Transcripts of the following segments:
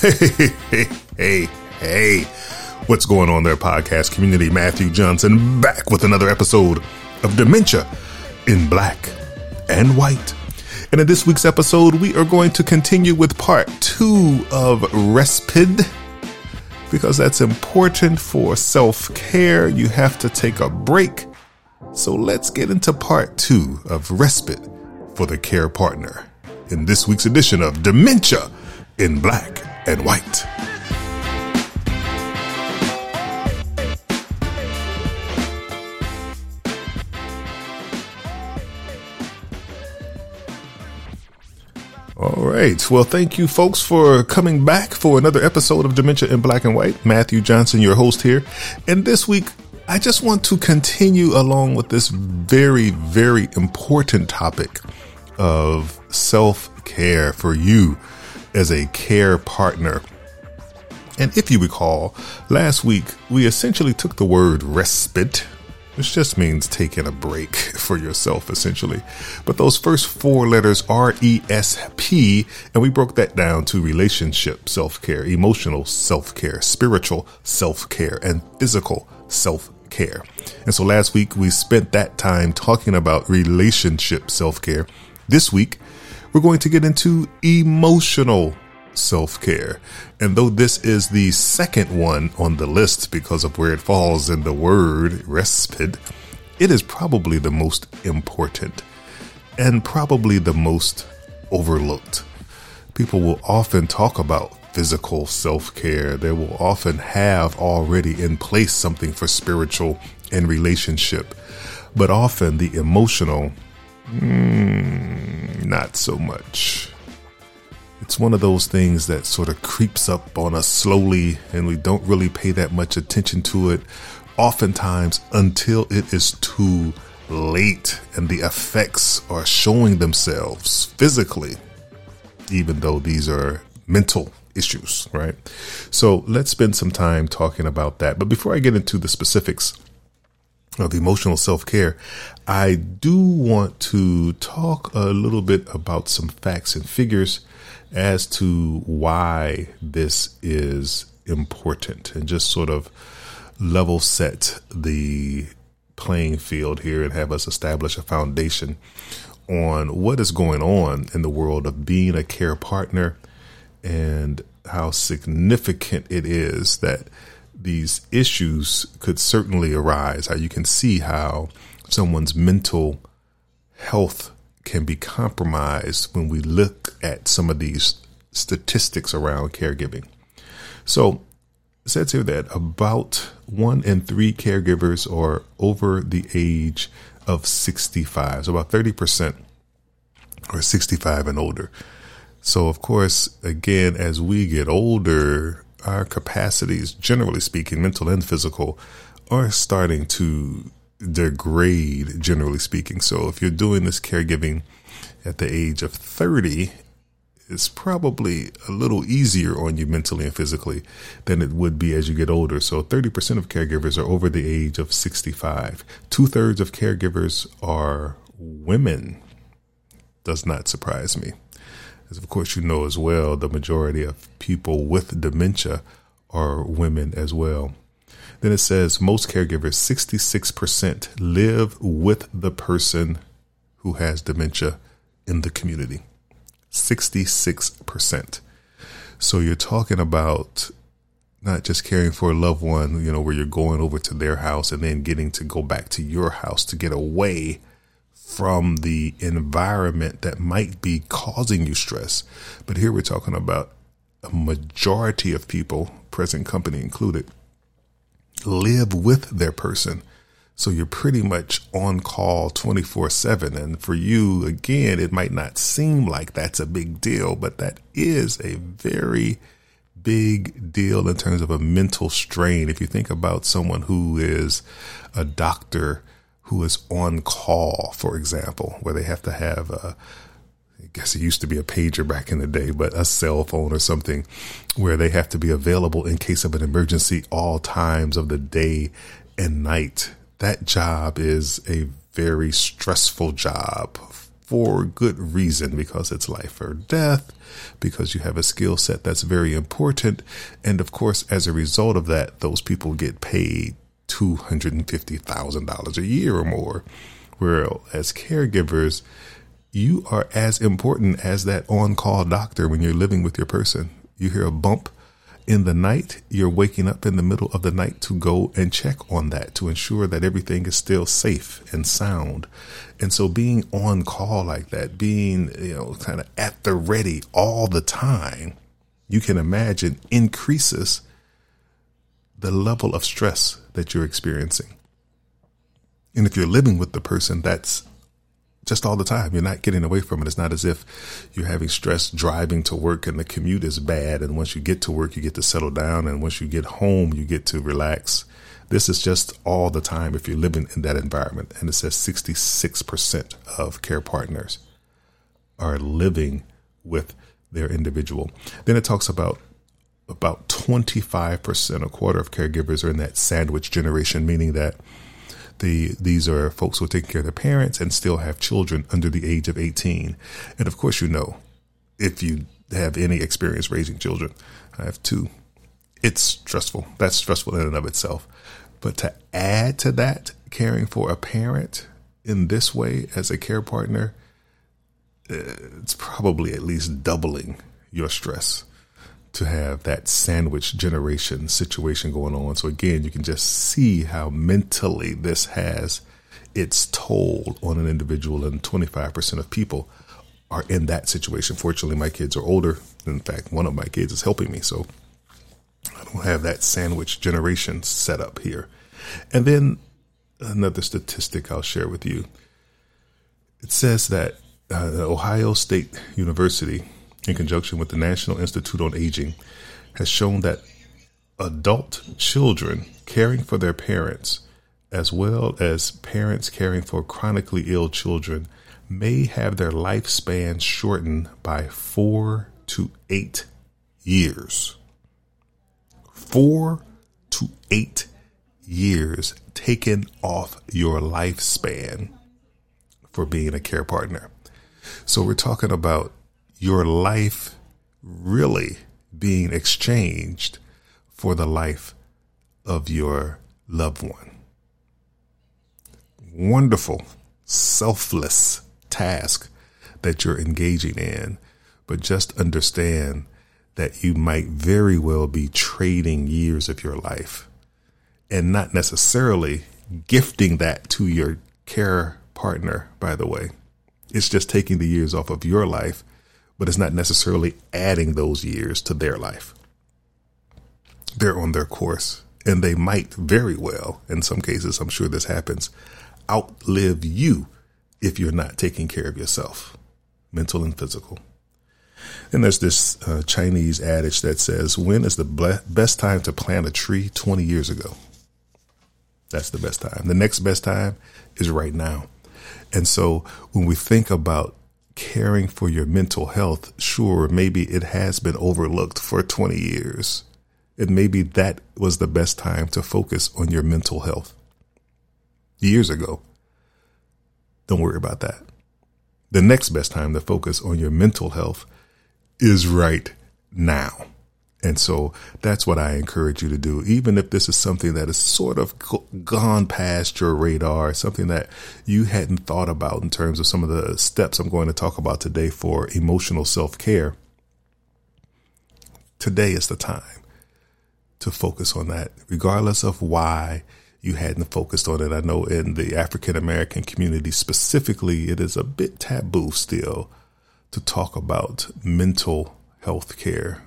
Hey, hey, hey, hey. What's going on there, podcast community? Matthew Johnson back with another episode of Dementia in Black and White. And in this week's episode, we are going to continue with part two of Respite because that's important for self care. You have to take a break. So let's get into part two of Respite for the Care Partner in this week's edition of Dementia in Black and White. All right. Well, thank you folks for coming back for another episode of Dementia in Black and White. Matthew Johnson, your host here. And this week, I just want to continue along with this very, very important topic of self care for you as a care partner. And if you recall, last week we essentially took the word respite, which just means taking a break for yourself, essentially. But those first four letters R E S P, and we broke that down to relationship self care, emotional self care, spiritual self care, and physical self care. And so last week we spent that time talking about relationship self care. This week, we're going to get into emotional self care. And though this is the second one on the list because of where it falls in the word respite, it is probably the most important and probably the most overlooked. People will often talk about physical self care. They will often have already in place something for spiritual and relationship, but often the emotional Mm, not so much. It's one of those things that sort of creeps up on us slowly, and we don't really pay that much attention to it, oftentimes until it is too late and the effects are showing themselves physically, even though these are mental issues, right? So let's spend some time talking about that. But before I get into the specifics, of emotional self care, I do want to talk a little bit about some facts and figures as to why this is important and just sort of level set the playing field here and have us establish a foundation on what is going on in the world of being a care partner and how significant it is that these issues could certainly arise. How you can see how someone's mental health can be compromised when we look at some of these statistics around caregiving. So it says here that about one in three caregivers are over the age of 65. So about 30% are 65 and older. So, of course, again, as we get older, our capacities, generally speaking, mental and physical, are starting to degrade, generally speaking. So if you're doing this caregiving at the age of 30, it's probably a little easier on you mentally and physically than it would be as you get older. So 30% of caregivers are over the age of 65. Two thirds of caregivers are women. Does not surprise me. As of course you know as well, the majority of people with dementia are women as well. Then it says most caregivers, 66%, live with the person who has dementia in the community. 66%. So you're talking about not just caring for a loved one, you know, where you're going over to their house and then getting to go back to your house to get away from the environment that might be causing you stress. But here we're talking about a majority of people, present company included, live with their person. So you're pretty much on call 24 7. And for you, again, it might not seem like that's a big deal, but that is a very big deal in terms of a mental strain. If you think about someone who is a doctor who is on call, for example, where they have to have a, I guess it used to be a pager back in the day, but a cell phone or something where they have to be available in case of an emergency all times of the day and night. That job is a very stressful job for good reason because it's life or death, because you have a skill set that's very important. And of course, as a result of that, those people get paid $250,000 a year or more. Where as caregivers, you are as important as that on call doctor when you're living with your person. You hear a bump in the night, you're waking up in the middle of the night to go and check on that to ensure that everything is still safe and sound. And so being on call like that, being, you know, kind of at the ready all the time, you can imagine increases the level of stress that you're experiencing. And if you're living with the person, that's just all the time. You're not getting away from it. It's not as if you're having stress driving to work and the commute is bad. And once you get to work, you get to settle down. And once you get home, you get to relax. This is just all the time if you're living in that environment. And it says 66% of care partners are living with their individual. Then it talks about about 25%, a quarter of caregivers are in that sandwich generation, meaning that the these are folks who are taking care of their parents and still have children under the age of 18. And of course, you know, if you have any experience raising children, I have two. It's stressful. That's stressful in and of itself. But to add to that, caring for a parent in this way as a care partner, uh, it's probably at least doubling your stress to have that sandwich generation situation going on. So again, you can just see how mentally this has its toll on an individual and 25% of people are in that situation. Fortunately, my kids are older. In fact, one of my kids is helping me. So I don't have that sandwich generation set up here. And then another statistic I'll share with you. It says that uh, Ohio State University in conjunction with the National Institute on Aging, has shown that adult children caring for their parents, as well as parents caring for chronically ill children, may have their lifespan shortened by four to eight years. Four to eight years taken off your lifespan for being a care partner. So we're talking about your life really being exchanged for the life of your loved one. Wonderful, selfless task that you're engaging in, but just understand that you might very well be trading years of your life and not necessarily gifting that to your care partner, by the way. It's just taking the years off of your life but it's not necessarily adding those years to their life. They're on their course and they might very well, in some cases, I'm sure this happens, outlive you if you're not taking care of yourself, mental and physical. And there's this uh, Chinese adage that says, When is the ble- best time to plant a tree? 20 years ago. That's the best time. The next best time is right now. And so when we think about caring for your mental health, sure, maybe it has been overlooked for 20 years. And maybe that was the best time to focus on your mental health. Years ago. Don't worry about that. The next best time to focus on your mental health is right now. And so that's what I encourage you to do. Even if this is something that is sort of gone past your radar, something that you hadn't thought about in terms of some of the steps I'm going to talk about today for emotional self care. Today is the time to focus on that, regardless of why you hadn't focused on it. I know in the African American community specifically, it is a bit taboo still to talk about mental health care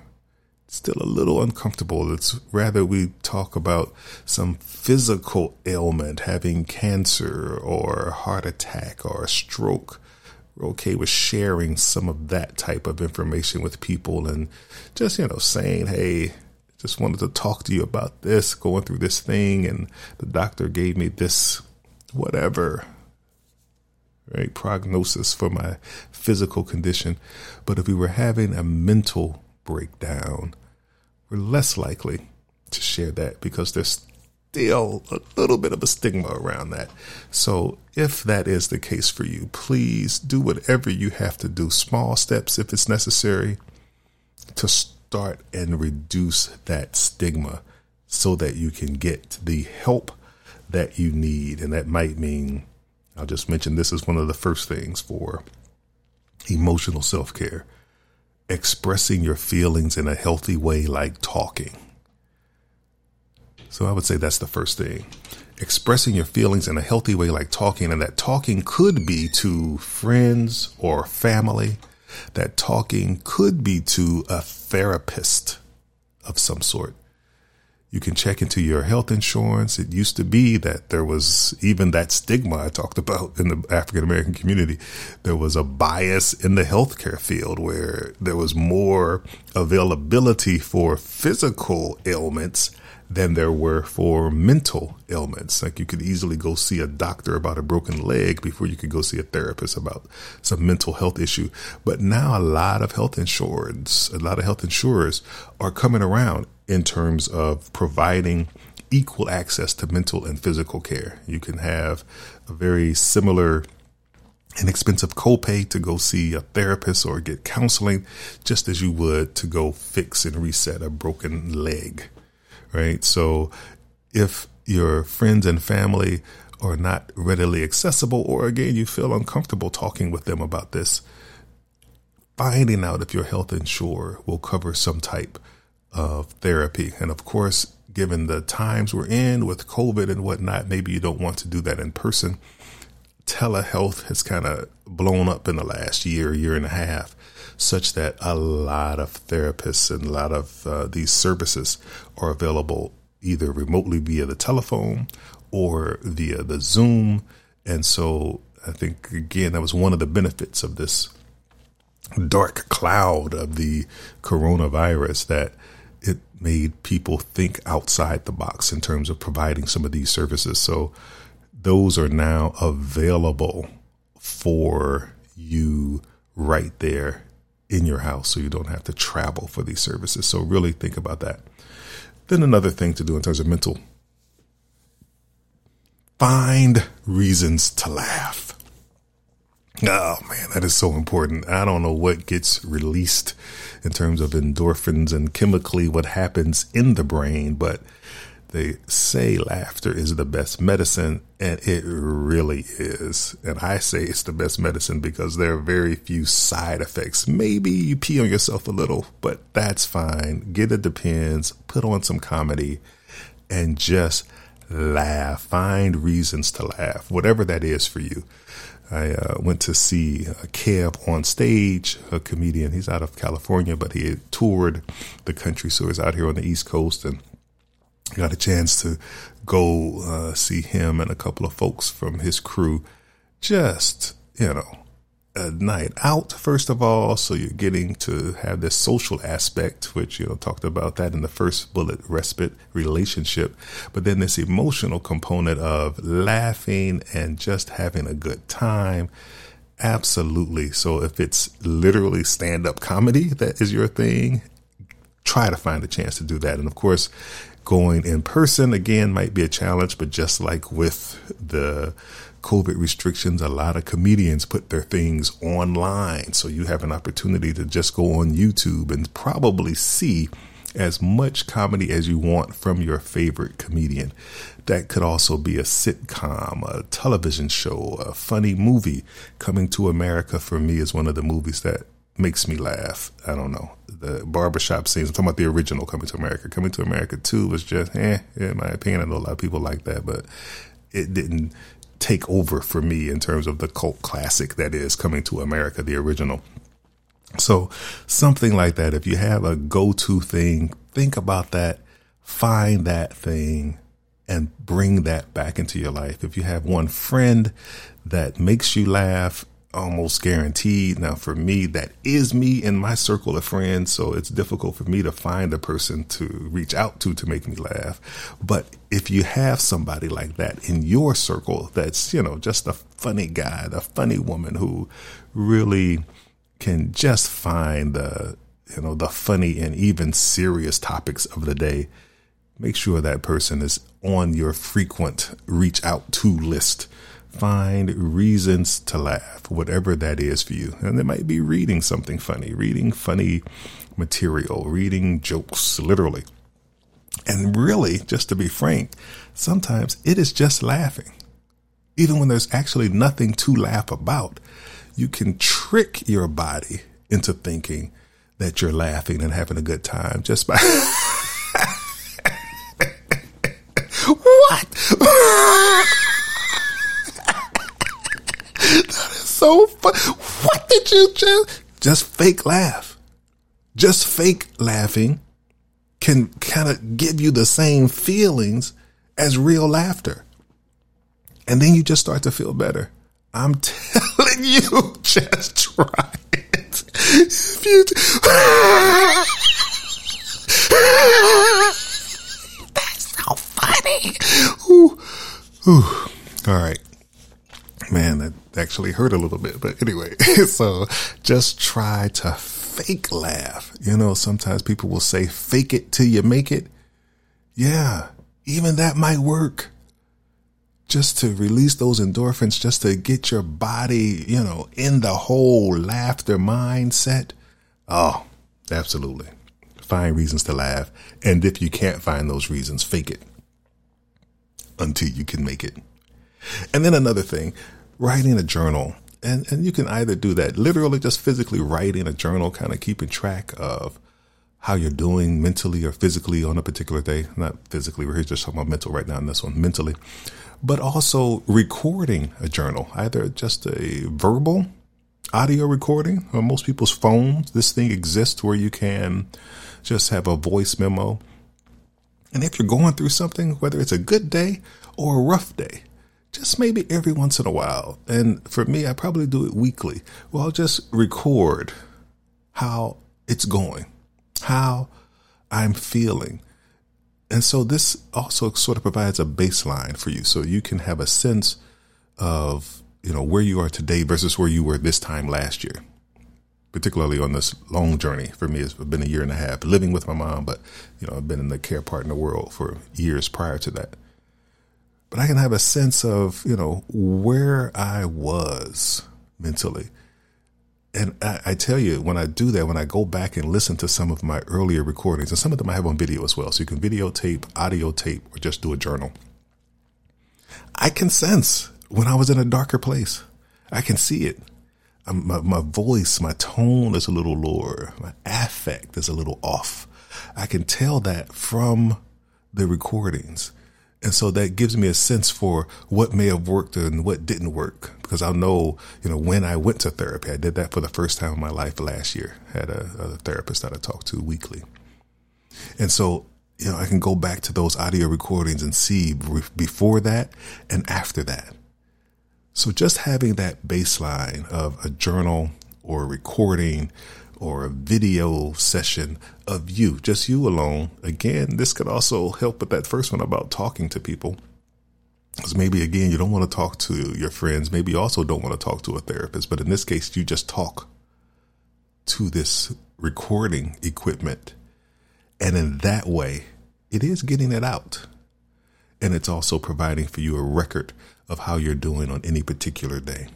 still a little uncomfortable. It's rather we talk about some physical ailment, having cancer or heart attack or a stroke. We're okay with sharing some of that type of information with people and just, you know, saying, hey, just wanted to talk to you about this, going through this thing, and the doctor gave me this whatever right prognosis for my physical condition. But if we were having a mental breakdown, we're less likely to share that because there's still a little bit of a stigma around that. So if that is the case for you, please do whatever you have to do, small steps if it's necessary, to start and reduce that stigma so that you can get the help that you need. And that might mean, I'll just mention this is one of the first things for emotional self care expressing your feelings in a healthy way, like talking. So I would say that's the first thing. Expressing your feelings in a healthy way, like talking, and that talking could be to friends or family. That talking could be to a therapist of some sort. You can check into your health insurance. It used to be that there was even that stigma I talked about in the African American community. There was a bias in the healthcare field where there was more availability for physical ailments than there were for mental ailments. Like you could easily go see a doctor about a broken leg before you could go see a therapist about some mental health issue. But now a lot of health insurance, a lot of health insurers are coming around in terms of providing equal access to mental and physical care. You can have a very similar inexpensive copay to go see a therapist or get counseling just as you would to go fix and reset a broken leg. Right? So if your friends and family are not readily accessible or again you feel uncomfortable talking with them about this, finding out if your health insurer will cover some type of therapy. And of course, given the times we're in with COVID and whatnot, maybe you don't want to do that in person. Telehealth has kind of blown up in the last year, year and a half, such that a lot of therapists and a lot of uh, these services are available either remotely via the telephone or via the Zoom. And so I think, again, that was one of the benefits of this dark cloud of the coronavirus that it made people think outside the box in terms of providing some of these services. So those are now available for you right there in your house so you don't have to travel for these services. So really think about that. Then another thing to do in terms of mental find reasons to laugh. Oh man, that is so important. I don't know what gets released in terms of endorphins and chemically what happens in the brain, but they say laughter is the best medicine, and it really is. And I say it's the best medicine because there are very few side effects. Maybe you pee on yourself a little, but that's fine. Get a Depends, put on some comedy, and just laugh. Find reasons to laugh, whatever that is for you. I uh, went to see KevOnStage, a comedian. He's out of California, but he toured the country, so he's out here on the East Coast, and got a chance to go uh, see him and a couple of folks from his crew. Just you know, a night out, first of all. So you're getting to have this social aspect, which, you know, talked about that in the first bullet respite relationship. But then this emotional component of laughing and just having a good time. Absolutely. So if it's literally stand up comedy that is your thing, try to find a chance to do that. And of course, going in person again might be a challenge, but just like with the COVID restrictions, a lot of comedians put their things online. So you have an opportunity to just go on YouTube and probably see as much comedy as you want from your favorite comedian. That could also be a sitcom, a television show, a funny movie. Coming to America for me is one of the movies that makes me laugh. I don't know. The barbershop scenes, I'm talking about the original Coming to America. Coming to America 2 was just, eh, in my opinion. I know a lot of people like that, but it didn't take over for me in terms of the cult classic that is Coming to America, the original. So something like that. If you have a go-to thing, think about that, find that thing and bring that back into your life. If you have one friend that makes you laugh, almost guaranteed. Now, for me, that is me in my circle of friends. So it's difficult for me to find a person to reach out to to make me laugh. But if you have somebody like that in your circle, that's, you know, just a funny guy, the funny woman who really can just find the, you know, the funny and even serious topics of the day. make sure that person is on your frequent reach out to list. Find reasons to laugh, whatever that is for you. And it might be reading something funny, reading funny material, reading jokes, literally. And really, just to be frank, sometimes it is just laughing. Even when there's actually nothing to laugh about, you can trick your body into thinking that you're laughing and having a good time just by. what? that is so fun. What did you just? Just fake laugh. Just fake laughing can kind of give you the same feelings as real laughter. And then you just start to feel better. I'm telling you, just try it. If you, that's so funny. Ooh, ooh. All right. Actually hurt a little bit. But anyway, so just try to fake laugh. You know, sometimes people will say, fake it till you make it. Yeah, even that might work. Just to release those endorphins, just to get your body, you know, in the whole laughter mindset. Oh, absolutely. Find reasons to laugh. And if you can't find those reasons, fake it until you can make it. And then another thing, writing a journal. And, and you can either do that literally just physically writing a journal, kind of keeping track of how you're doing mentally or physically on a particular day. Not physically, we're just talking about mental right now in this one, mentally. But also recording a journal, either just a verbal audio recording on most people's phones. This thing exists where you can just have a voice memo. And if you're going through something, whether it's a good day or a rough day, just maybe every once in a while. And for me, I probably do it weekly. Well, I'll just record how it's going, how I'm feeling. And so this also sort of provides a baseline for you so you can have a sense of, you know, where you are today versus where you were this time last year. Particularly on this long journey for me, it's been a year and a half living with my mom, but you know, I've been in the care partner world for years prior to that but I can have a sense of, you know, where I was mentally. And I, I, tell you, when I do that, when I go back and listen to some of my earlier recordings, and some of them I have on video as well, so you can videotape, audio tape, or just do a journal. I can sense when I was in a darker place. I can see it. I'm, my, my voice, my tone is a little lower. My affect is a little off. I can tell that from the recordings. And so that gives me a sense for what may have worked and what didn't work because I'll know, you know, when I went to therapy. I did that for the first time in my life last year. I had a, a therapist that I talked to weekly. And so, you know, I can go back to those audio recordings and see before that and after that. So just having that baseline of a journal or a recording or a video session of you, just you alone. Again, this could also help with that first one about talking to people. Because maybe, again, you don't want to talk to your friends. Maybe you also don't want to talk to a therapist. But in this case, you just talk to this recording equipment. And in that way, it is getting it out. And it's also providing for you a record of how you're doing on any particular day.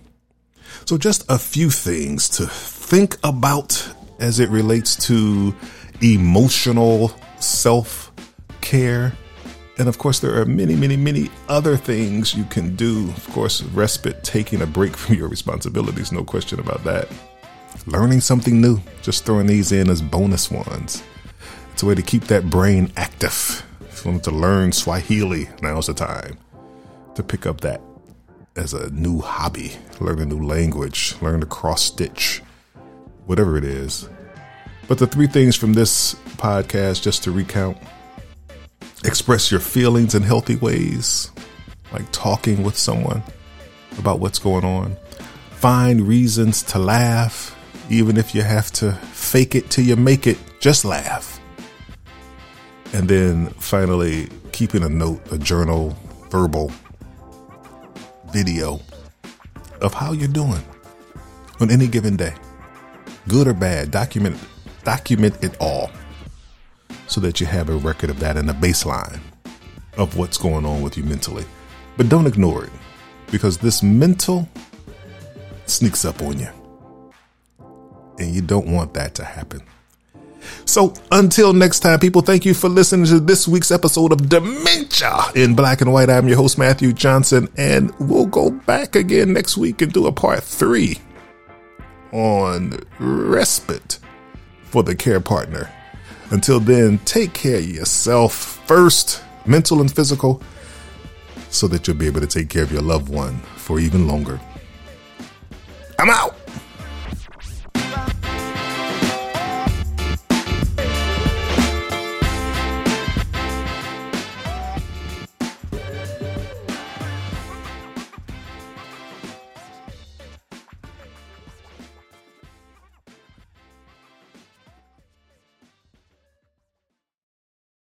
So, just a few things to think about as it relates to emotional self care. And of course, there are many, many, many other things you can do. Of course, respite, taking a break from your responsibilities, no question about that. Learning something new, just throwing these in as bonus ones. It's a way to keep that brain active. If you want to learn Swahili, now's the time to pick up that as a new hobby, learn a new language, learn to cross stitch, whatever it is. But the three things from this podcast, just to recount express your feelings in healthy ways, like talking with someone about what's going on. Find reasons to laugh, even if you have to fake it till you make it, just laugh. And then finally, keeping a note, a journal, verbal, video of how you're doing on any given day, good or bad. Document document it all. so that you have a record of that and a baseline of what's going on with you mentally. But don't ignore it because this mental sneaks up on you. And you don't want that to happen. So until next time, people, thank you for listening to this week's episode of Dementia in Black and White. I'm your host, Matthew Johnson, and we'll go back again next week and do a part three on respite for the care partner. Until then, take care of yourself first, mental and physical, so that you'll be able to take care of your loved one for even longer. I'm out.